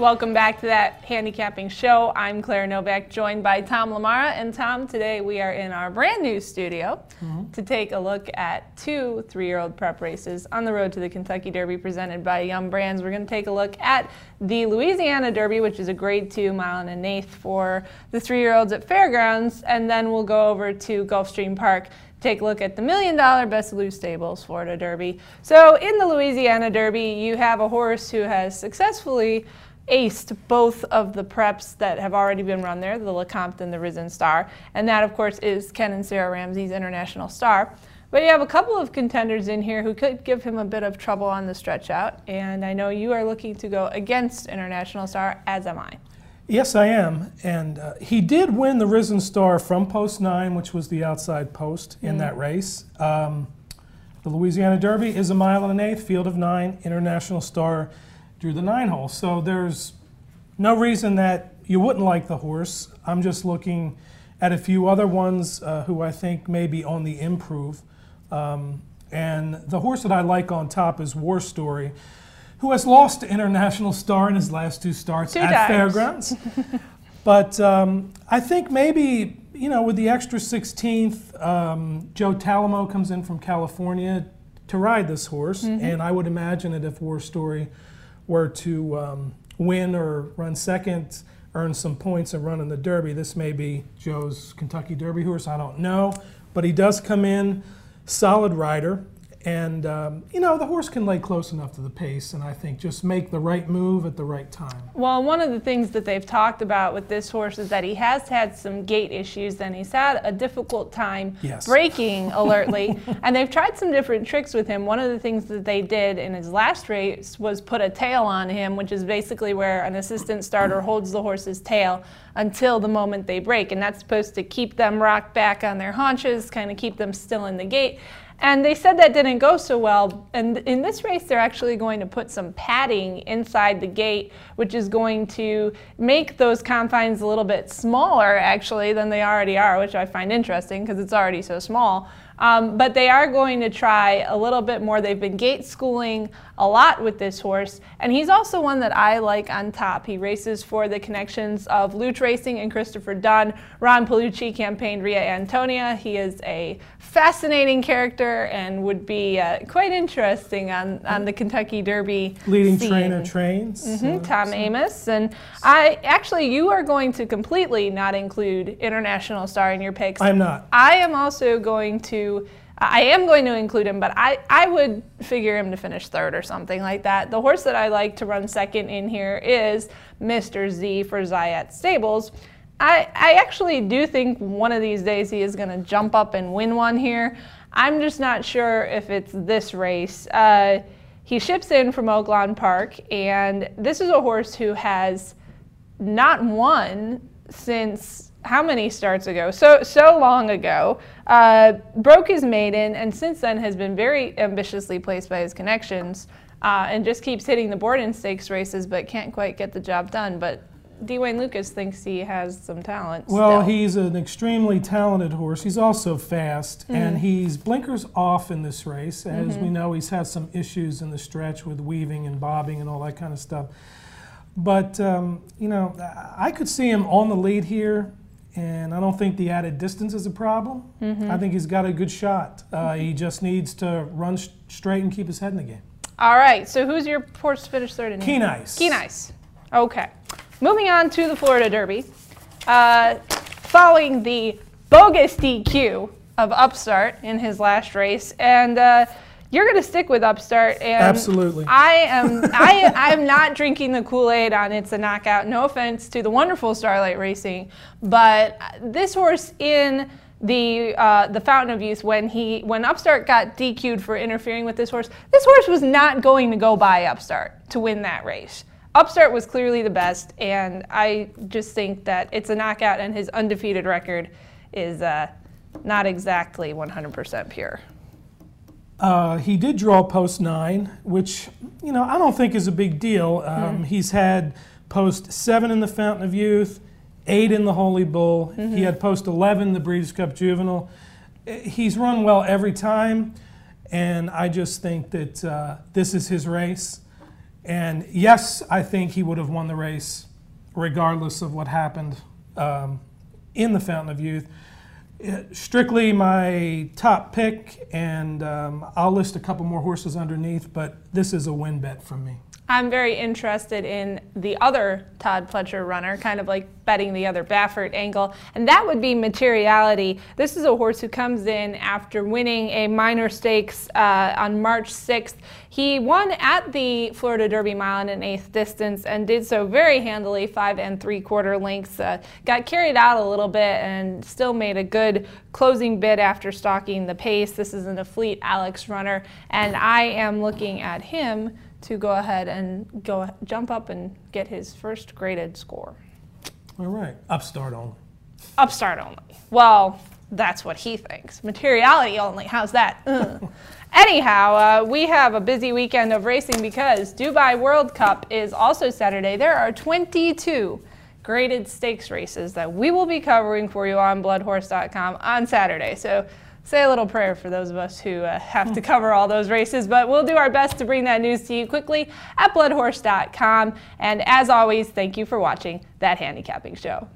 Welcome back to that handicapping show. I'm Claire Novak, joined by Tom LaMarra. And Tom, today we are in our brand new studio mm-hmm. to take a look at two three year old prep races on the road to the Kentucky Derby presented by Yum Brands. We're going to take a look at the Louisiana Derby, which is a grade two mile and an eighth for the three year olds at Fairgrounds. And then we'll go over to Gulfstream Park take a look at the Million Dollar Besilu Stables Florida Derby. So in the Louisiana Derby, you have a horse who has successfully aced both of the preps that have already been run there, the Lecomte and the Risen Star. And that, of course, is Ken and Sarah Ramsey's International Star. But you have a couple of contenders in here who could give him a bit of trouble on the stretch out. And I know you are looking to go against International Star, as am I. Yes, I am. And uh, he did win the Risen Star from post nine, which was the outside post in mm. that race. Um, the Louisiana Derby is a mile and an eighth, field of nine, International Star drew the nine hole. So there's no reason that you wouldn't like the horse. I'm just looking at a few other ones uh, who I think may be on the improve. Um, and the horse that I like on top is War Story, who has lost to International Star in his last two starts two at. Fairgrounds. but um, I think maybe, you know, with the extra 16th, um, Joe Talamo comes in from California to ride this horse. Mm-hmm. And I would imagine that if War Story were to um, win or run second, earn some points and run in the Derby. This may be Joe's Kentucky Derby horse, I don't know. But he does come in solid rider. And, um, you know, the horse can lay close enough to the pace, and I think just make the right move at the right time. Well, one of the things that they've talked about with this horse is that he has had some gait issues, and he's had a difficult time yes. braking alertly. and they've tried some different tricks with him. One of the things that they did in his last race was put a tail on him, which is basically where an assistant starter holds the horse's tail until the moment they break. And that's supposed to keep them rocked back on their haunches, kind of keep them still in the gate. And they said that didn't go so well. And in this race, they're actually going to put some padding inside the gate, which is going to make those confines a little bit smaller, actually, than they already are, which I find interesting because it's already so small. Um, but they are going to try a little bit more. They've been gate schooling a lot with this horse, and he's also one that I like on top. He races for the connections of Loooch Racing and Christopher Dunn. Ron Paolucci campaigned Ria Antonia. He is a fascinating character and would be uh, quite interesting on, on the Kentucky Derby. Leading scene. trainer trains. Mm-hmm, Tom so. Amoss. And I actually, you are going to completely not include International Star in your picks. I'm not. I am also going to I am going to include him, but I, I would figure him to finish third or something like that. The horse that I like to run second in here is Mr. Z for Zayat Stables. I, I actually do think one of these days he is going to jump up and win one here. I'm just not sure if it's this race. Uh, he ships in from Oaklawn Park, and this is a horse who has not won since how many starts ago? So so long ago. Uh, broke his maiden, and since then has been very ambitiously placed by his connections, uh, and just keeps hitting the board in stakes races, but can't quite get the job done. But D. Wayne Lukas thinks he has some talent. Well, still. he's an extremely talented horse. He's also fast, mm-hmm. and he's blinkers off in this race. As mm-hmm. we know, he's had some issues in the stretch with weaving and bobbing and all that kind of stuff. But, um, you know, I could see him on the lead here and I don't think the added distance is a problem. Mm-hmm. I think he's got a good shot. Uh, he just needs to run sh- straight and keep his head in the game. All right. So who's your horse to finish third in? Keen Ice. Keen Ice. Okay. Moving on to the Florida Derby. Uh, following the bogus DQ of Upstart in his last race, and. Uh, you're going to stick with Upstart, and absolutely. I am. I I'm not drinking the Kool Aid on Itsaknockout. No offense to the wonderful Starlight Racing, but this horse in the uh, the Fountain of Youth when he when Upstart got DQ'd for interfering with this horse, this horse was not going to go by Upstart to win that race. Upstart was clearly the best, and I just think that Itsaknockout, and his undefeated record is uh, not exactly 100% pure. Uh, he did draw post nine, which you know I don't think is a big deal. Um, mm-hmm. He's had post seven in the Fountain of Youth, eight in the Holy Bull. Mm-hmm. He had post eleven the Breeders' Cup Juvenile. Uh, he's run well every time, and I just think that uh, this is his race. And yes, I think he would have won the race regardless of what happened um, in the Fountain of Youth. Strictly my top pick, and um, I'll list a couple more horses underneath, but this is a win bet from me. I'm very interested in the other Todd Pletcher runner, kind of like betting the other Baffert angle, and that would be Materiality. This is a horse who comes in after winning a minor stakes uh, on March 6th. He won at the Florida Derby mile in an eighth distance and did so very handily, five and three quarter lengths. Uh, got carried out a little bit and still made a good closing bid after stalking the pace. This is an Afleet Alex runner, and I am looking at him to go ahead and go jump up and get his first graded score. All right, upstart only. Upstart only. Well, that's what he thinks. Materiality only. How's that? Anyhow, uh, we have a busy weekend of racing because Dubai World Cup is also Saturday. There are 22 graded stakes races that we will be covering for you on bloodhorse.com on Saturday. So say a little prayer for those of us who uh, have to cover all those races, but we'll do our best to bring that news to you quickly at bloodhorse.com. And as always, thank you for watching that handicapping show.